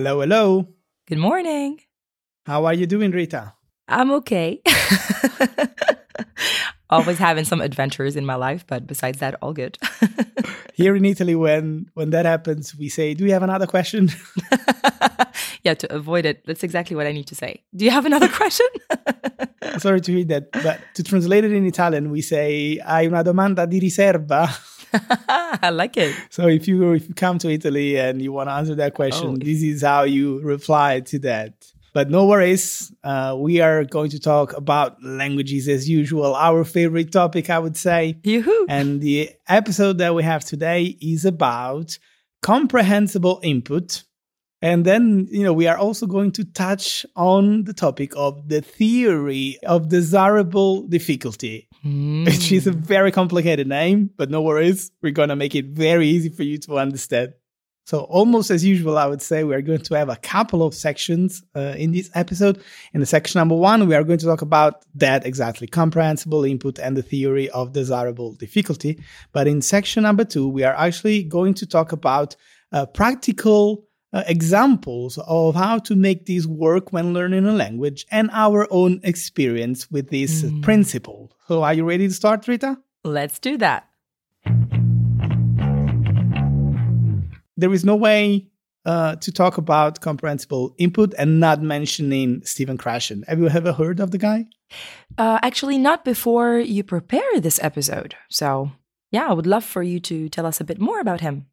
Hello, hello. Good morning. How are you doing, Rita? I'm okay. Always having some adventures in my life, but besides that, all good. Here in Italy, when when that happens, we say, "Do you have another question?" yeah, to avoid it, that's exactly what I need to say. Do you have another question? Sorry to read that, but to translate it in Italian, we say, "Hai una domanda di riserva?" I like it. So if you if you come to Italy and you want to answer that question, oh. this is how you reply to that. But no worries, uh, we are going to talk about languages as usual, our favorite topic, I would say. Yoo-hoo. And the episode that we have today is about comprehensible input. And then, you know, we are also going to touch on the topic of the theory of desirable difficulty, mm. which is a very complicated name, but no worries. We're going to make it very easy for you to understand. So, almost as usual, I would say we are going to have a couple of sections uh, in this episode. In the section number one, we are going to talk about that exactly comprehensible input and the theory of desirable difficulty. But in section number two, we are actually going to talk about uh, practical uh, examples of how to make this work when learning a language and our own experience with this mm. principle. So, are you ready to start, Rita? Let's do that. There is no way uh, to talk about comprehensible input and not mentioning Stephen Krashen. Have you ever heard of the guy? Uh, actually, not before you prepare this episode. So, yeah, I would love for you to tell us a bit more about him.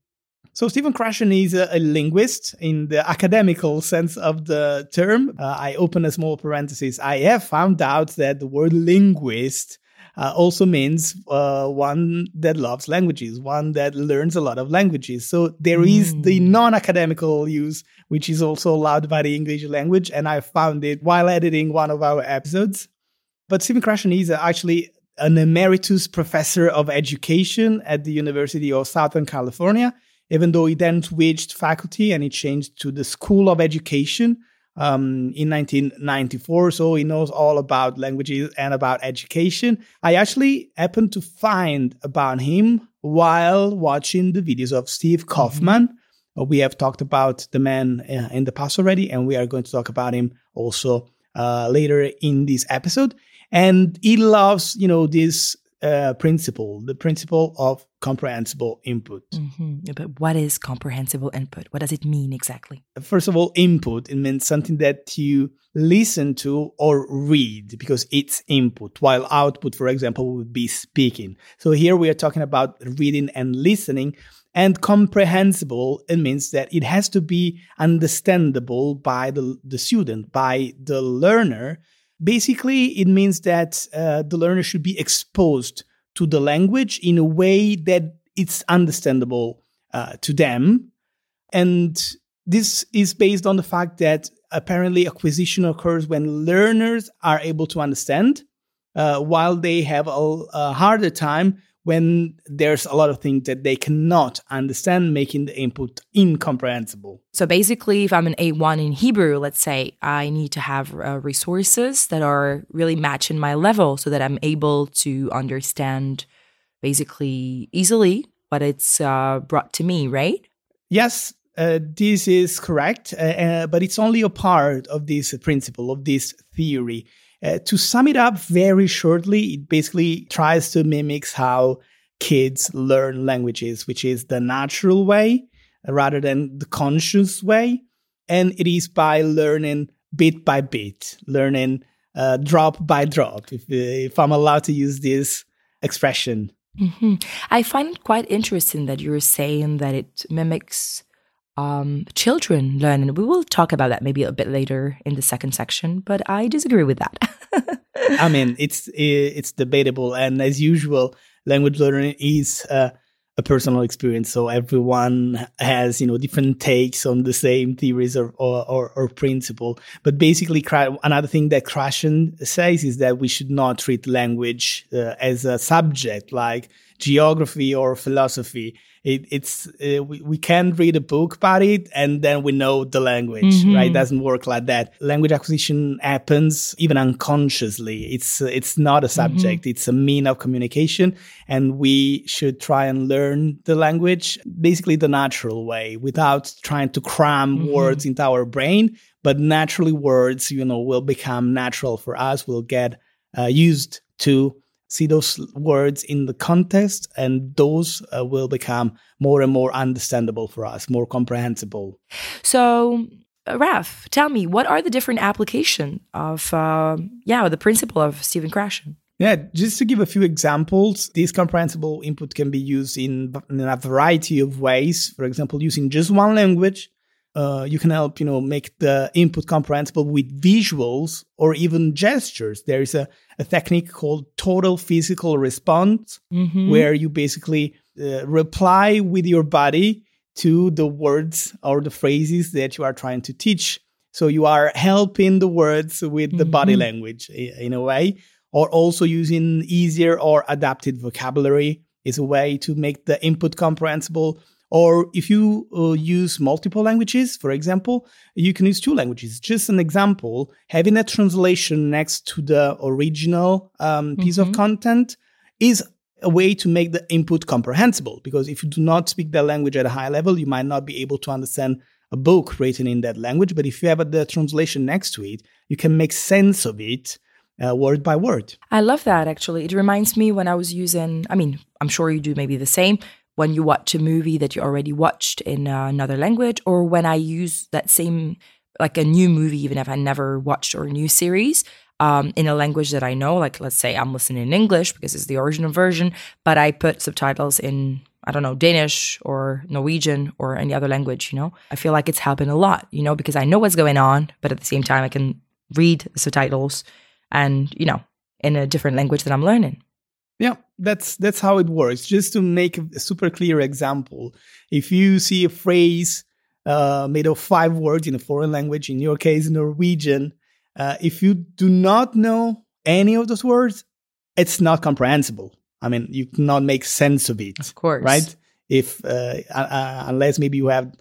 So Stephen Krashen is a, a, linguist in the academical sense of the term. Uh, I open a small parenthesis. I have found out that the word linguist uh, also means uh, one that loves languages, one that learns a lot of languages. So there mm. is the hmm. non-academical use, which is also allowed by the English language, and I found it while editing one of our episodes. But Stephen Krashen is actually an emeritus professor of education at the University of Southern California even though he then switched faculty and he changed to the School of Education um, in 1994. So he knows all about languages and about education. I actually happened to find about him while watching the videos of Steve mm-hmm. Mm-hmm. We have talked about the man uh, in the past already, and we are going to talk about him also uh, later in this episode. And he loves, you know, this uh, principle, the principle of comprehensible input. Mm-hmm. But what is comprehensible input? What does it mean exactly? First of all, input, it means something that you listen to or read because it's input, while output, for example, would be speaking. So here we are talking about reading and listening. And comprehensible, it means that it has to be understandable by the, the student, by the learner, Basically, it means that uh, the learner should be exposed to the language in a way that it's understandable uh, to them. And this is based on the fact that apparently acquisition occurs when learners are able to understand, uh, while they have a, a harder time when there's a lot of things that they cannot understand, making the input incomprehensible. So basically, if I'm an A1 in Hebrew, let's say, I need to have uh, resources that are really matching my level so that I'm able to understand basically easily what it's uh, brought to me, right? Yes, uh, this is correct, uh, uh, but it's only a part of this principle, of this theory. Uh, to sum it up very shortly, it basically tries to mimic how kids learn languages, which is the natural way rather than the conscious way. And it is by learning bit by bit, learning uh, drop by drop, if, if I'm allowed to use this expression. Mm-hmm. I find it quite interesting that you're saying that it mimics um, children learn. And we will talk about that maybe a bit later in the second section, but I disagree with that. I mean, it's it's debatable, and as usual, language learning is uh, a personal experience. So everyone has you know different takes on the same theories or or, or, or principle. But basically, another thing that Krashen says is that we should not treat language uh, as a subject like geography or philosophy it, it's uh, we, we can read a book about it and then we know the language Mhm. right? It doesn't work like that. Language acquisition happens even unconsciously. It's it's not a subject. It's a mean of communication and we should try and learn the language basically the natural way without trying to cram Mhm. words into our brain. But naturally words you know will become natural for us we'll get uh, used to see those words in the context and those uh, will become more and more understandable for us more comprehensible So, uh, Raf, tell me, what are the different application of, uh, yeah, the principle of Stephen Krashen? yeah just to give a few examples this comprehensible input can be used in, in a variety of ways for example using just one language uh, you can help you know make the input comprehensible with visuals or even gestures there is a, a technique called total physical response Mhm. where you basically uh, reply with your body to the words or the phrases that you are trying to teach. So you are helping the words with the body Mhm. language in a way, or also using easier or adapted vocabulary is a way to make the input comprehensible. Or if you uh, use multiple languages, for example, you can use two languages. Just an example, having a translation next to the original um, piece of Mhm. content is a way to make the input comprehensible because if you do not speak that language at a high level you might not be able to understand a book written in that language but if you have the translation next to it you can make sense of it uh, word by word I love that actually. It reminds me when I was using, I mean, I'm sure you do maybe the same when you watch a movie that you already watched in uh, another language, or when I use that same, like a new movie, even if I never watched or a new series. Um, in a language that I know, like let's say I'm listening in English because it's the original version, but I put subtitles in, I don't know, Danish or Norwegian or any other language, you know, I feel like it's helping a lot, you know, because I know what's going on, but at the same time, I can read the subtitles and, you know, in a different language that I'm learning. yeah that's that's how it works just to make a super clear example if you see a phrase uh, made of five words in a foreign language in your case norwegian uh, if you do not know any of those words it's not comprehensible i mean you cannot make sense of it Of course. right? If uh, uh, unless maybe you have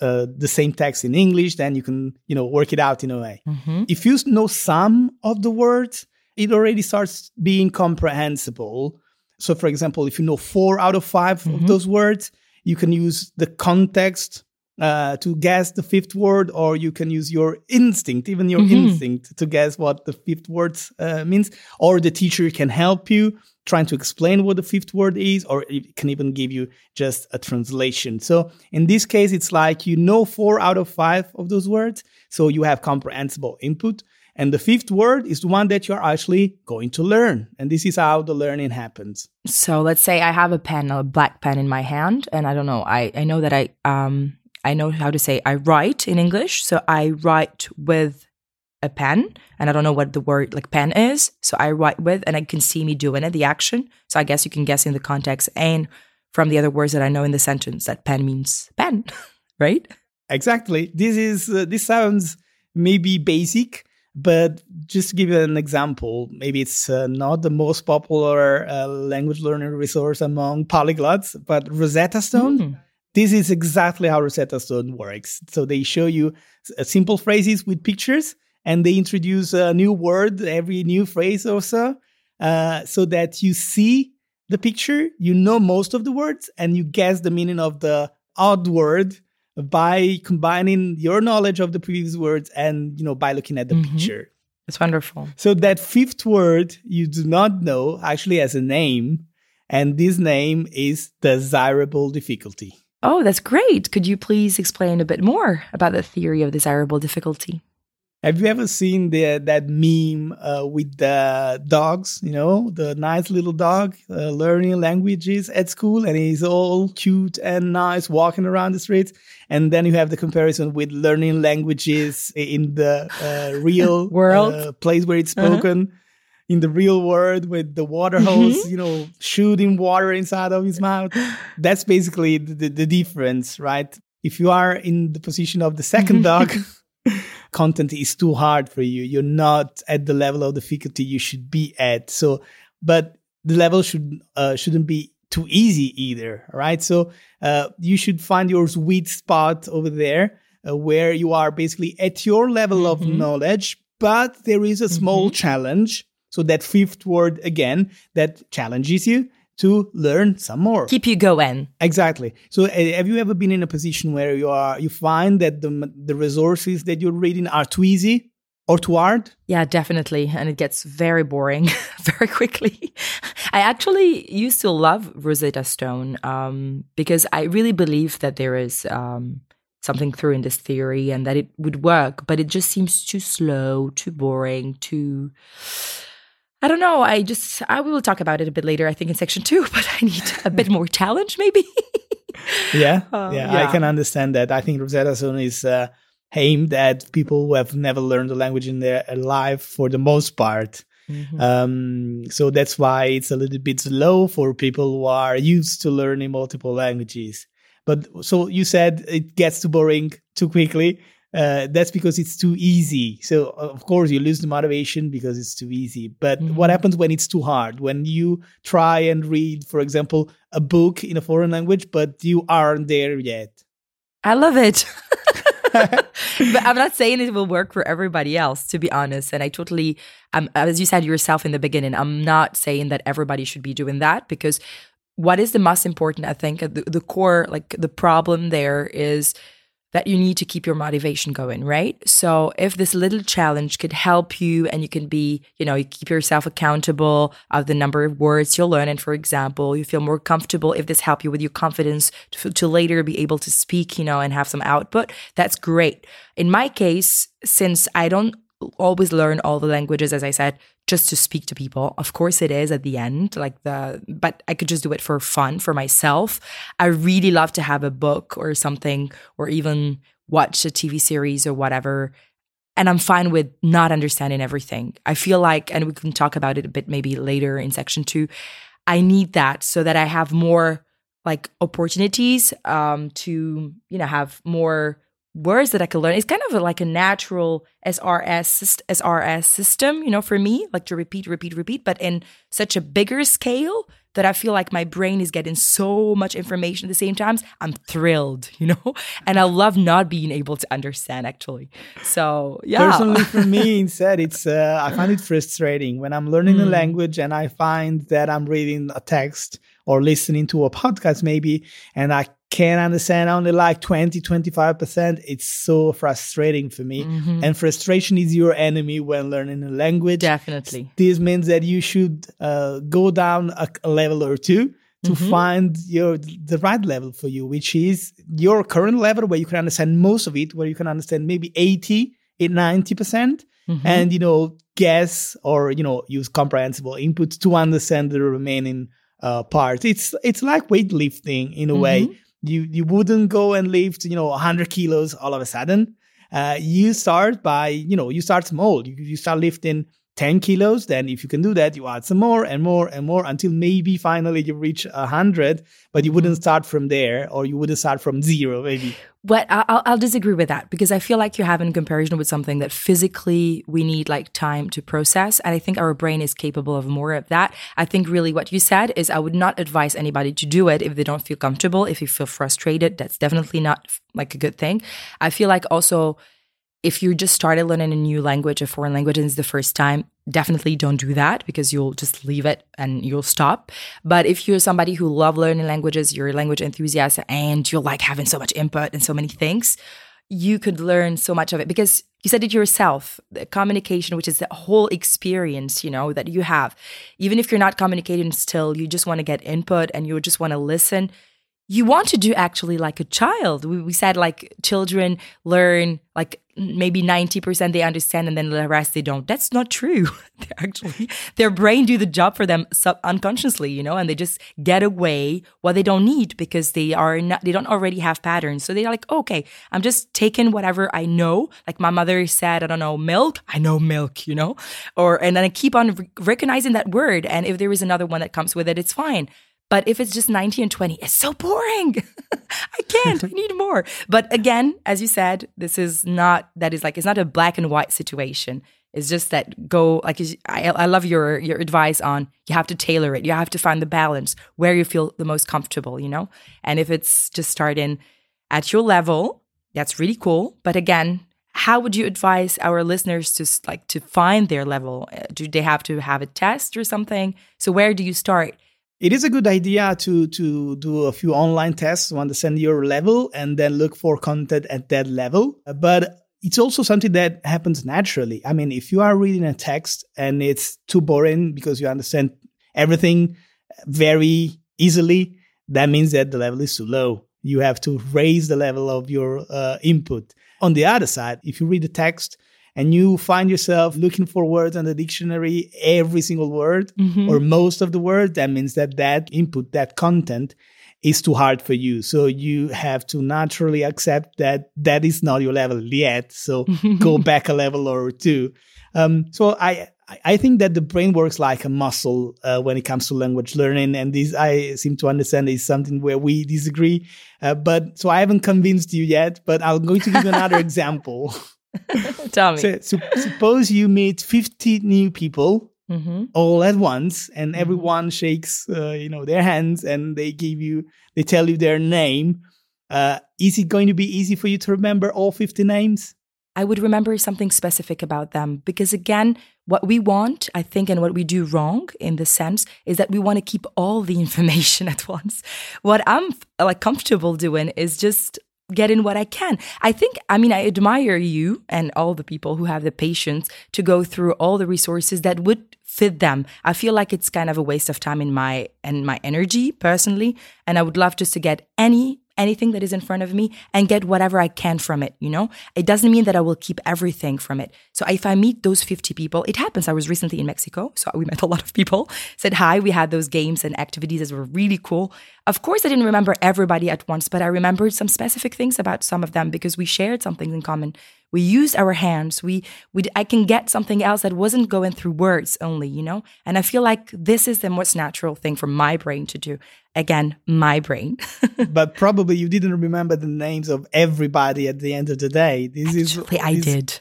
uh, the same text in English, then you can you know work it out in a way. hmm If you know some of the words, it already starts being comprehensible. So, for example, if you know four out of 5 Mhm. of those words, you can use the context uh, to guess the fifth word, or you can use your instinct, even your Mhm. instinct, to guess what the fifth word uh, means. Or the teacher can help you trying to explain what the fifth word is, or it can even give you just a translation. So in this case, it's like you know four out of five of those words, so you have comprehensible input. And the fifth word is the one that you're actually going to learn. And this is how the learning happens. So let's say I have a pen, a black pen in my hand, and I don't know. I, I know that I um I know how to say I write in English. So I write with a pen, and I don't know what the word like pen is. So I write with, and I can see me doing it, the action. So I guess you can guess in the context and from the other words that I know in the sentence that pen means pen, right? Exactly. This is uh, this sounds maybe basic, but just to give you an example, maybe it's uh, not the most popular uh, language learning resource among polyglots, but Rosetta Stone. Mm. This is exactly how Rosetta Stone works. So they show you s- simple phrases with pictures, and they introduce a new word every new phrase or so, uh, so that you see the picture, you know most of the words, and you guess the meaning of the odd word by combining your knowledge of the previous words and you know by looking at the Mhm. picture. It's wonderful. So that fifth word you do not know actually has a name, and this name is desirable difficulty. Oh, that's great. Could you please explain a bit more about the theory of desirable difficulty? Have you ever seen the that meme uh, with the dogs? You know, the nice little dog uh, learning languages at school, and he's all cute and nice walking around the streets. And then you have the comparison with learning languages in the uh, real World. uh, place where it's Uh-huh. spoken. In the real world, with the water hose, you know, shooting water inside of his mouth. That's basically the, the, the difference, right? If you are in the position of the second dog, content is too hard for you. You're not at the level of difficulty you should be at. So, but the level should uh, shouldn't be too easy either. Right. So uh, you should find your sweet spot over there uh, where you are basically at your level mm-hmm. of knowledge, but there is a small mm-hmm. challenge. So that fifth word again that challenges you to learn some more. Keep you going. Exactly. So uh, have you ever been in a position where you are you find that the the resources that you're reading are too easy? or too hard? Yeah, definitely. And it gets very boring very quickly. I actually used to love Rosetta Stone um, because I really believe that there is um, something through in this theory and that it would work, but it just seems too slow, too boring, too. I don't know. I just, I will talk about it a bit later, I think in section two, but I need a bit more challenge maybe. yeah, um, yeah, yeah, I can understand that. I think Rosetta Stone is. Uh, aimed at people who have never learned a language in their life for the most part. Mm-hmm. Um, so that's why it's a little bit slow for people who are used to learning multiple languages. But so you said it gets too boring too quickly. Uh, that's because it's too easy. So of course you lose the motivation because it's too easy. But mm-hmm. what happens when it's too hard? When you try and read, for example, a book in a foreign language, but you aren't there yet. I love it. but I'm not saying it will work for everybody else, to be honest. And I totally, um, as you said yourself in the beginning, I'm not saying that everybody should be doing that because what is the most important, I think, the, the core, like the problem there is that you need to keep your motivation going, right? So if this little challenge could help you and you can be, you know, you keep yourself accountable of the number of words you'll learn. And for example, you feel more comfortable if this help you with your confidence to, to later be able to speak, you know, and have some output, that's great. In my case, since I don't always learn all the languages, as I said, just to speak to people. Of course it is at the end, like the but I could just do it for fun for myself. I really love to have a book or something or even watch a TV series or whatever. And I'm fine with not understanding everything. I feel like, and we can talk about it a bit maybe later in section two. I need that so that I have more like opportunities um, to, you know, have more words that I could learn. It's kind of like a natural SRS SRS system, you know, for me, like to repeat, repeat, repeat, but in such a bigger scale that I feel like my brain is getting so much information at the same times. I'm thrilled, you know, and I love not being able to understand actually. So yeah, personally for me, instead, it's uh, I find it frustrating when I'm learning mm. a language and I find that I'm reading a text or listening to a podcast maybe, and I can understand only like 20 25% it's so frustrating for me mm-hmm. and frustration is your enemy when learning a language definitely this means that you should uh, go down a, a, level or two to mm-hmm. find your the right level for you which is your current level where you can understand most of it where you can understand maybe 80 90% mm-hmm. and you know guess or you know use comprehensible input to understand the remaining uh, part it's it's like weightlifting in a way. Mm-hmm. You you wouldn't go and lift you know 100 kilos all of a sudden. Uh, you start by you know you start small. You, you start lifting 10 kilos. Then if you can do that you add some more and more and more until maybe finally you reach 100 but you wouldn't start from there or you wouldn't start from zero maybe but I'll, I'll disagree with that because I feel like you're having comparison with something that physically we need like time to process. And I think our brain is capable of more of that. I think really what you said is I would not advise anybody to do it if they don't feel comfortable. If you feel frustrated, that's definitely not like a good thing. I feel like also if you just started learning a new language, a foreign language, and it's the first time, definitely don't do that because you'll just leave it and you'll stop. But if you're somebody who love learning languages, you're a language enthusiast, and you like having so much input and so many things, you could learn so much of it because you said it yourself the communication which is the whole experience you know that you have even if you're not communicating still you just want to get input and you just want to listen you want to do actually like a child. We, we said like children learn like maybe 90% they understand and then the rest they don't. That's not true. actually, their brain do the job for them sub unconsciously, you know, and they just get away what they don't need because they are not, they don't already have patterns. So they're like, okay, I'm just taking whatever I know. Like my mother said, I don't know, milk. I know milk, you know, or, and then I keep on re- recognizing that word. And if there is another one that comes with it, it's fine. But if it's just 90 and 20, it's so boring. I can't. I need more. But again, as you said, this is not, that is like, it's not a black and white situation. It's just that go like I, I love your your advice on you have to tailor it. You have to find the balance where you feel the most comfortable, you know. And if it's just starting at your level, that's really cool. But again, how would you advise our listeners to like to find their level? Uh, do they have to have a test or something? So where do you start? It is a good idea to to do a few online tests to understand your level and then look for content at that level. But it's also something that happens naturally. I mean, if you are reading a text and it's too boring because you understand everything very easily, that means that the level is too low. You have to raise the level of your uh, input. On the other side, if you read the text and you find yourself looking for words in the dictionary, every single word mm-hmm. or most of the words, that means that that input, that content is too hard for you. So you have to naturally accept that that is not your level yet. So go back a level or two. Um, so I, I think that the brain works like a muscle uh, when it comes to language learning, and this I seem to understand is something where we disagree. Uh, but so I haven't convinced you yet, but I'm going to give you another example. Tell me. So, so, suppose you meet 50 new people mm-hmm. all at once and mm-hmm. everyone shakes uh, you know their hands and they give you they tell you their name uh, is it going to be easy for you to remember all 50 names i would remember something specific about them because again what we want i think and what we do wrong in the sense is that we want to keep all the information at once what i'm like comfortable doing is just get in what I can. I think, I mean, I admire you and all the people who have the patience to go through all the resources that would fit them. I feel like it's kind of a waste of time in my and my energy personally, and I would love just to get any anything that is in front of me and get whatever I can from it, you know? It doesn't mean that I will keep everything from it. So if I meet those 50 people, it happens. I was recently in Mexico, so we met a lot of people, said hi, we had those games and activities that were really cool. Of course, I didn't remember everybody at once, but I remembered some specific things about some of them because we shared something in common we used our hands we we i can get something else that wasn't going through words only you know and i feel like this is the most natural thing for my brain to do again my brain but probably you didn't remember the names of everybody at the end of the day this Actually, is i did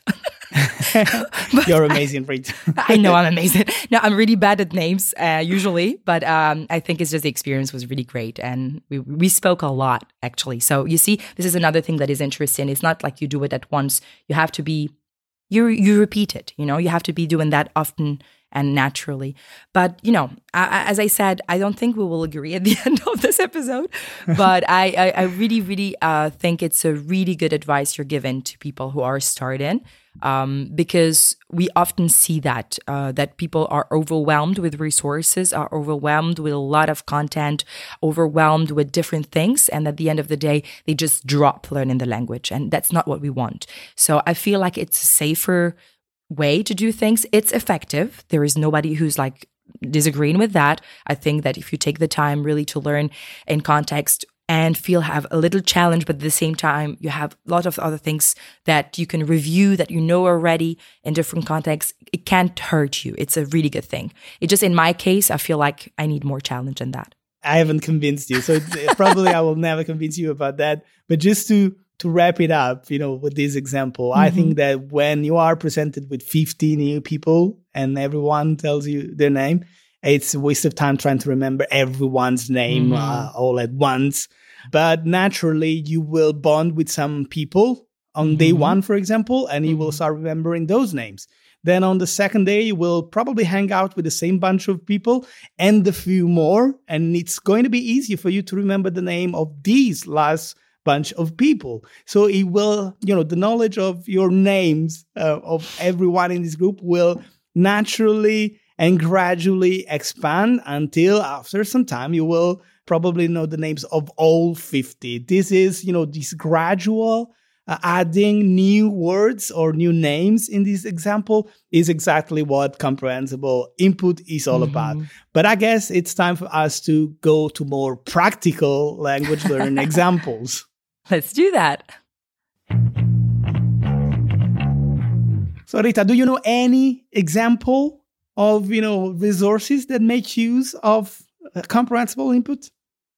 You're amazing, Rita. I know I'm amazing. No, I'm really bad at names uh, usually, but um, I think it's just the experience was really great, and we we spoke a lot actually. So you see, this is another thing that is interesting. It's not like you do it at once. You have to be you you repeat it. You know, you have to be doing that often and naturally. But, you know, I, as I said, I don't think we will agree at the end of this episode. But I, I, I, really, really uh, think it's a really good advice you're giving to people who are starting. Um, because we often see that uh, that people are overwhelmed with resources, are overwhelmed with a lot of content, overwhelmed with different things, and at the end of the day, they just drop learning the language, and that's not what we want. So I feel like it's safer way to do things. It's effective. There is nobody who's like disagreeing with that. I think that if you take the time really to learn in context and feel have a little challenge, but at the same time, you have a lot of other things that you can review that you know already in different contexts. It can't hurt you. It's a really good thing. It just, in my case, I feel like I need more challenge than that. I haven't convinced you. So probably I will never convince you about that. But just to to wrap it up, you know, with this example, mm-hmm. I think mm-hmm. that when you are presented with 50 new people and everyone tells you their name, it's a waste of time trying to remember everyone's name mm-hmm. uh, all at once. But naturally, you will bond with some people on mm-hmm. day one, for example, and you will mm-hmm. start remembering those names. Then on the second day, you will probably hang out with the same bunch of people and a few more. And it's going to be easier for you to remember the name of these last bunch of people. So it will, you know, the knowledge of your names uh, of everyone in this group will naturally and gradually expand until after some time you will probably know the names of all 50. This is, you know, this gradual uh, adding new words or new names in this example is exactly what comprehensible input is all mm-hmm. about. But I guess it's time for us to go to more practical language learning examples. Let's do that. So Rita, do you know any example of you know resources that make use of comprehensible input?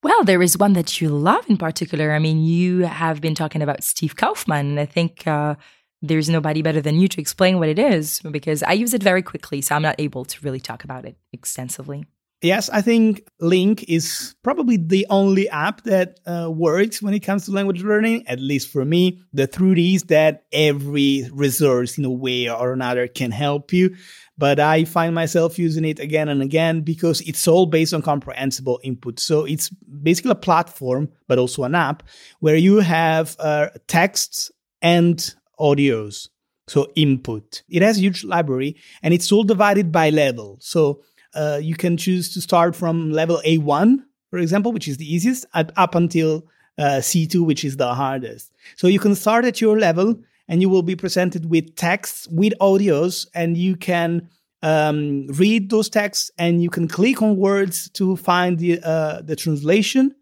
Well, there is one that you love in particular. I mean, you have been talking about Steve Kaufmann. I think uh, there's nobody better than you to explain what it is because I use it very quickly, so I'm not able to really talk about it extensively. Yes, I think LingQ is probably the only app that uh, works when it comes to language learning, at least for me. The truth is that every resource in a way or another can help you. But I find myself using it again and again because it's all based on comprehensible input. So it's basically a platform, but also an app where you have uh, texts and audios. So input. It has a huge library and it's all divided by level. So uh, you can choose to start from level A1, for example, which is the easiest, up until uh, C2, which is the hardest. So you can start at your level and you will be presented with texts, with audios, and you can um, read those texts and you can click on words to find the, uh, the translation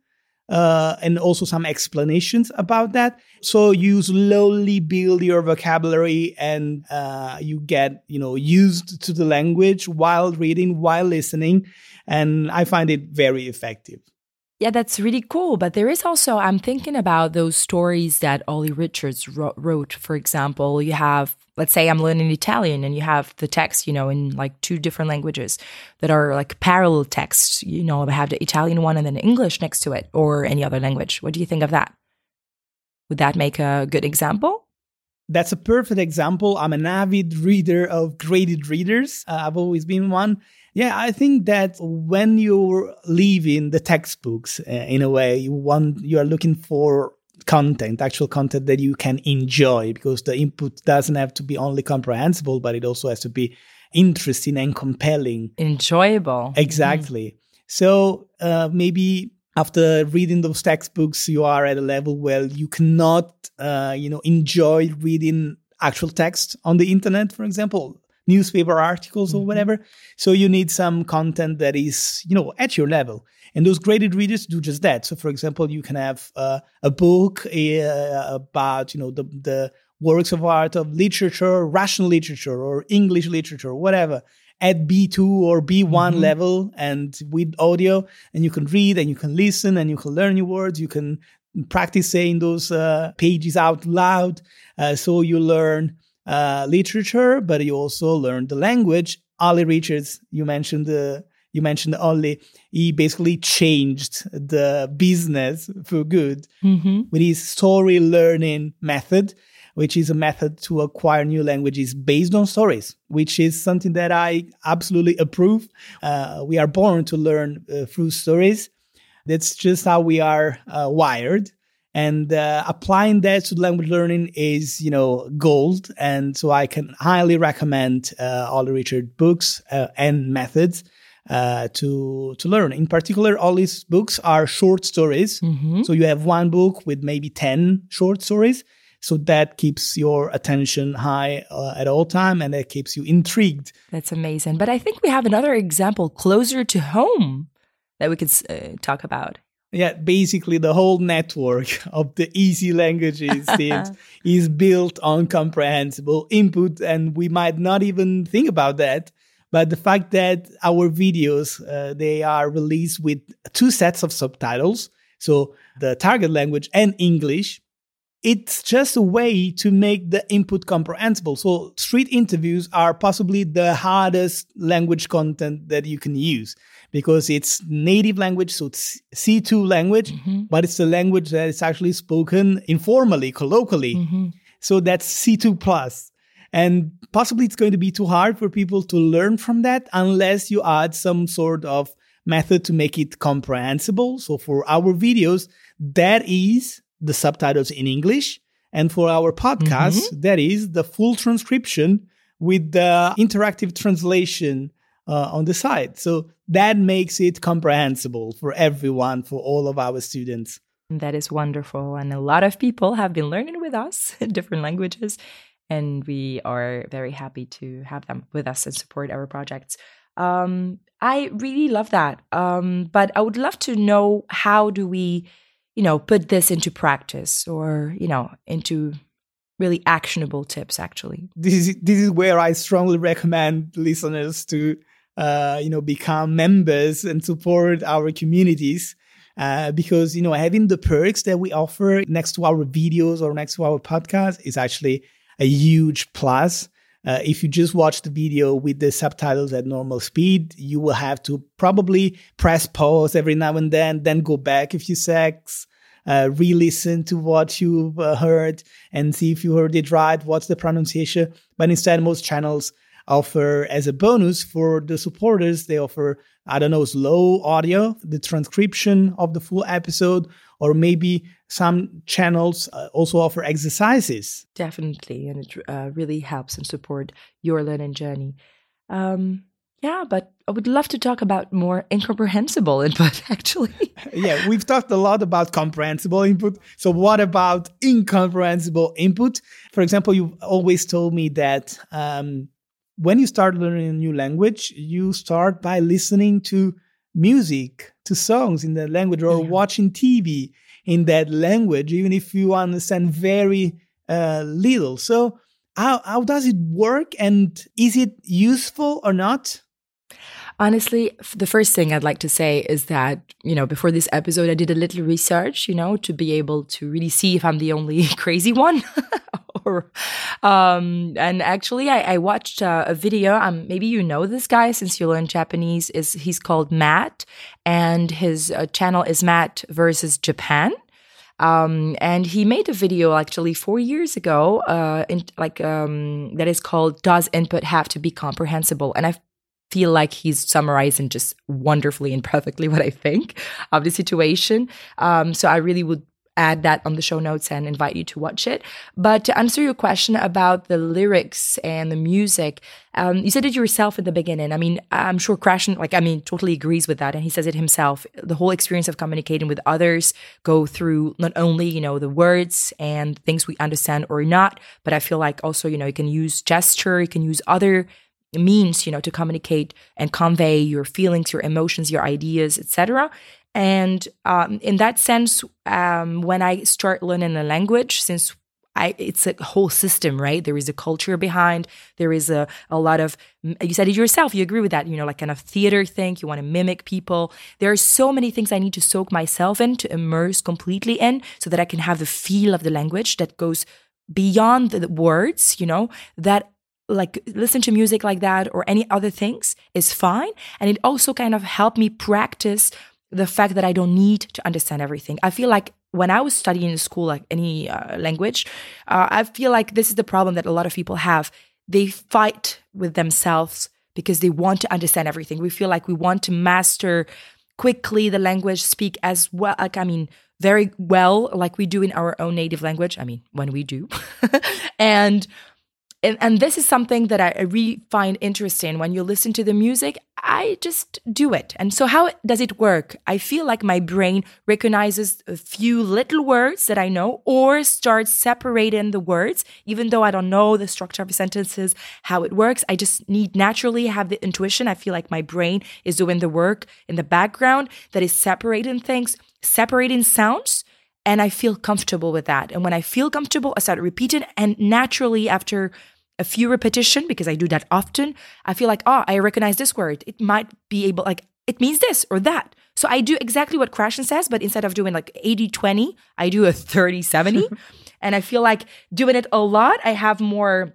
uh, and also some explanations about that. So you slowly build your vocabulary and uh, you get, you know, used to the language while reading, while listening. And I find it very effective. Yeah, that's really cool. But there is also, I'm thinking about those stories that Olly Richards wrote. For example, you have let's say I'm learning Italian and you have the text, you know, in like two different languages that are like parallel texts, you know, they have the Italian one and then English next to it or any other language. What do you think of that? Would that make a good example? That's a perfect example. I'm an avid reader of graded readers. Uh, I've always been one. Yeah, I think that when you're leaving the textbooks uh, in a way, you want you are looking for content, actual content that you can enjoy because the input doesn't have to be only comprehensible, but it also has to be interesting and compelling. Enjoyable. Exactly. Mm. So uh, maybe after reading those textbooks, you are at a level where you cannot, uh, you know, enjoy reading actual text on the internet, for example, newspaper articles mm-hmm. or whatever. So you need some content that is, you know, at your level. And those graded readers do just that. So, for example, you can have uh, a book uh, about, you know, the, the works of art of literature, Russian literature, or English literature, whatever, at B2 or B1 mm-hmm. level and with audio. And you can read and you can listen and you can learn new words. You can practice saying those uh, pages out loud. Uh, so you learn uh, literature, but you also learn the language. Olly Richards, you mentioned the you mentioned Olly, he basically changed the business for good mm-hmm. with his story learning method, which is a method to acquire new languages based on stories, which is something that I absolutely approve. Uh, we are born to learn uh, through stories. That's just how we are uh, wired. And uh, applying that to language learning is, you know, gold. And so I can highly recommend uh, Olly Richard books uh, and methods uh, to to learn. In particular, all these books are short stories. Mm-hmm. So you have one book with maybe ten short stories. So that keeps your attention high uh, at all time, and that keeps you intrigued. That's amazing. But I think we have another example closer to home that we could uh, talk about. Yeah, basically the whole network of the easy languages is built on comprehensible input, and we might not even think about that but the fact that our videos uh, they are released with two sets of subtitles so the target language and english it's just a way to make the input comprehensible so street interviews are possibly the hardest language content that you can use because it's native language so it's c2 language mm-hmm. but it's a language that is actually spoken informally colloquially mm-hmm. so that's c2 plus and possibly it's going to be too hard for people to learn from that unless you add some sort of method to make it comprehensible. So for our videos, that is the subtitles in English. And for our podcast, mm-hmm. that is the full transcription with the interactive translation uh, on the side. So that makes it comprehensible for everyone, for all of our students. That is wonderful. And a lot of people have been learning with us in different languages and we are very happy to have them with us and support our projects. Um, I really love that. Um, but I would love to know how do we, you know, put this into practice or, you know, into really actionable tips actually. This is this is where I strongly recommend listeners to uh, you know, become members and support our communities. Uh, because you know having the perks that we offer next to our videos or next to our podcast is actually a huge plus. Uh, if you just watch the video with the subtitles at normal speed, you will have to probably press pause every now and then, then go back a few seconds, uh, re listen to what you've uh, heard and see if you heard it right, what's the pronunciation. But instead, most channels offer as a bonus for the supporters, they offer, I don't know, slow audio, the transcription of the full episode, or maybe some channels uh, also offer exercises. Definitely, and it uh, really helps and support your learning journey. Um, yeah, but I would love to talk about more incomprehensible input, actually. yeah, we've talked a lot about comprehensible input. So, what about incomprehensible input? For example, you've always told me that um, when you start learning a new language, you start by listening to music, to songs in that language, or yeah. watching TV in that language, even if you understand very uh, little. So, how, how does it work and is it useful or not? Honestly, the first thing I'd like to say is that, you know, before this episode, I did a little research, you know, to be able to really see if I'm the only crazy one. or, um, and actually, I, I watched uh, a video. Um, maybe you know this guy since you learn Japanese. Is he's called Matt, and his uh, channel is Matt versus Japan. Um, and he made a video actually four years ago, uh, in, like um, that is called "Does Input Have to Be Comprehensible?" And I feel like he's summarizing just wonderfully and perfectly what I think of the situation. Um, so I really would add that on the show notes and invite you to watch it. But to answer your question about the lyrics and the music, um, you said it yourself at the beginning. I mean, I'm sure Krashen, like, I mean, totally agrees with that. And he says it himself. The whole experience of communicating with others go through not only, you know, the words and things we understand or not, but I feel like also, you know, you can use gesture, you can use other means you know to communicate and convey your feelings your emotions your ideas etc and um, in that sense um, when i start learning a language since I, it's a whole system, right? There is a culture behind. There is a, a lot of, you said it yourself, you agree with that, you know, like kind of theater thing. You want to mimic people. There are so many things I need to soak myself in, to immerse completely in, so that I can have the feel of the language that goes beyond the words, you know, that like listen to music like that or any other things is fine. And it also kind of helped me practice the fact that I don't need to understand everything. I feel like when I was studying in school, like any uh, language, uh, I feel like this is the problem that a lot of people have. They fight with themselves because they want to understand everything. We feel like we want to master quickly the language, speak as well. Like, I mean, very well, like we do in our own native language. I mean, when we do. and and, and this is something that I really find interesting. When you listen to the music, I just do it. And so, how does it work? I feel like my brain recognizes a few little words that I know or starts separating the words, even though I don't know the structure of sentences, how it works. I just need naturally have the intuition. I feel like my brain is doing the work in the background that is separating things, separating sounds and I feel comfortable with that. And when I feel comfortable, I start repeating. And naturally, after a few repetition because I do that often, I feel like, oh, I recognize this word. It might be able, like, it means this or that. So I do exactly what Krashen says, but instead of doing like 80 20, I do a 30 70. and I feel like doing it a lot, I have more,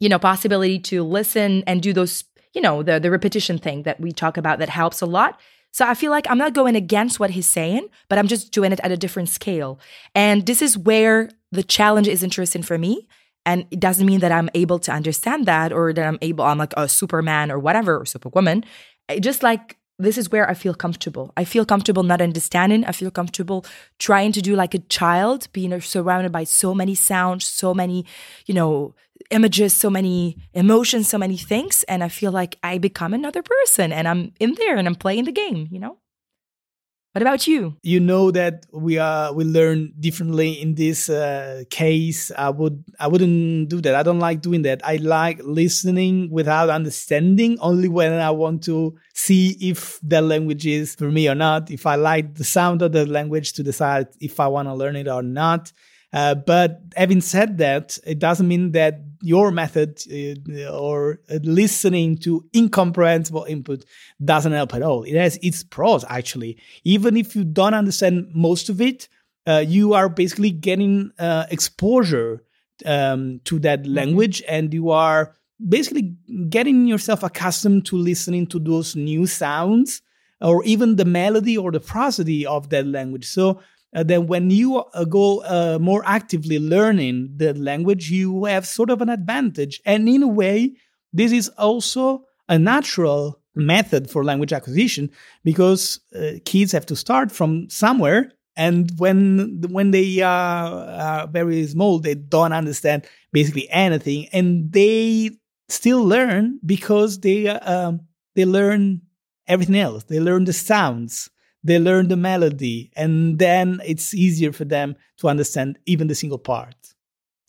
you know, possibility to listen and do those, you know, the, the repetition thing that we talk about that helps a lot. So I feel like I'm not going against what he's saying, but I'm just doing it at a different scale. And this is where the challenge is interesting for me and it doesn't mean that I'm able to understand that or that I'm able, I'm like a superman or whatever, or superwoman. It just like this is where I feel comfortable. I feel comfortable not understanding. I feel comfortable trying to do like a child, being surrounded by so many sounds, so many, you know, images, so many emotions, so many things. And I feel like I become another person and I'm in there and I'm playing the game, you know? What about you? You know that we are we learn differently in this uh, case. I would I wouldn't do that. I don't like doing that. I like listening without understanding only when I want to see if the language is for me or not. If I like the sound of the language to decide if I want to learn it or not. Uh, but having said that, it doesn't mean that your method uh, or listening to incomprehensible input doesn't help at all. It has its pros, actually. Even if you don't understand most of it, uh, you are basically getting uh, exposure um, to that language and you are basically getting yourself accustomed to listening to those new sounds or even the melody or the prosody of that language. So uh, then when you uh, go uh, more actively learning the language, you have sort of an advantage. And in a way, this is also a natural method for language acquisition because uh, kids have to start from somewhere. And when when they are very small they don't understand basically anything. And they still learn because they uh, um, they learn everything else. They learn the sounds they learn the melody and then it's easier for them to understand even the single part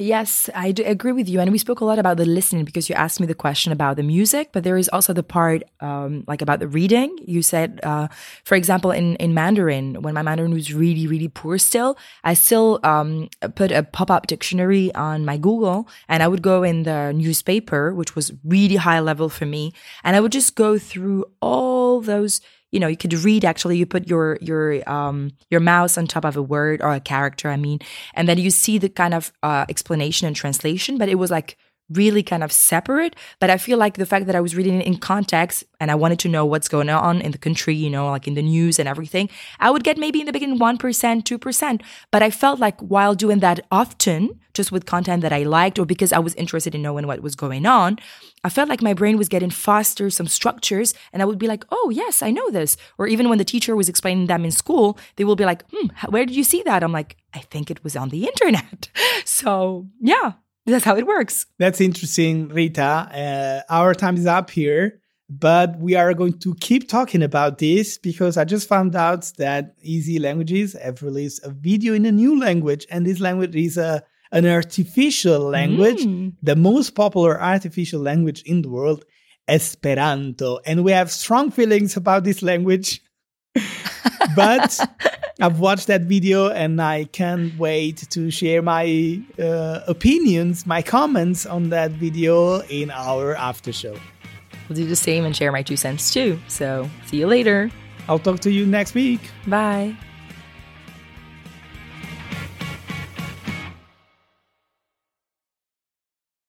Yes, I do agree with you. And we spoke a lot about the listening because you asked me the question about the music, but there is also the part um, like about the reading. You said, uh, for example, in, in Mandarin, when my Mandarin was really, really poor still, I still um, put a pop up dictionary on my Google and I would go in the newspaper, which was really high level for me. And I would just go through all those you know you could read actually you put your your um your mouse on top of a word or a character i mean and then you see the kind of uh, explanation and translation but it was like really kind of separate but i feel like the fact that i was reading it in context and i wanted to know what's going on in the country you know like in the news and everything i would get maybe in the beginning 1% 2% but i felt like while doing that often just with content that i liked or because i was interested in knowing what was going on I felt like my brain was getting faster, some structures, and I would be like, oh, yes, I know this. Or even when the teacher was explaining them in school, they will be like, hmm, where did you see that? I'm like, I think it was on the internet. So, yeah, that's how it works. That's interesting, Rita. Uh, our time is up here, but we are going to keep talking about this because I just found out that Easy Languages have released a video in a new language, and this language is a an artificial language, mm. the most popular artificial language in the world, Esperanto. And we have strong feelings about this language. But I've watched that video and I can't wait to share my uh, opinions, my comments on that video in our after show. We'll do the same and share my two cents too. So, see you later. I'll talk to you next week. Bye.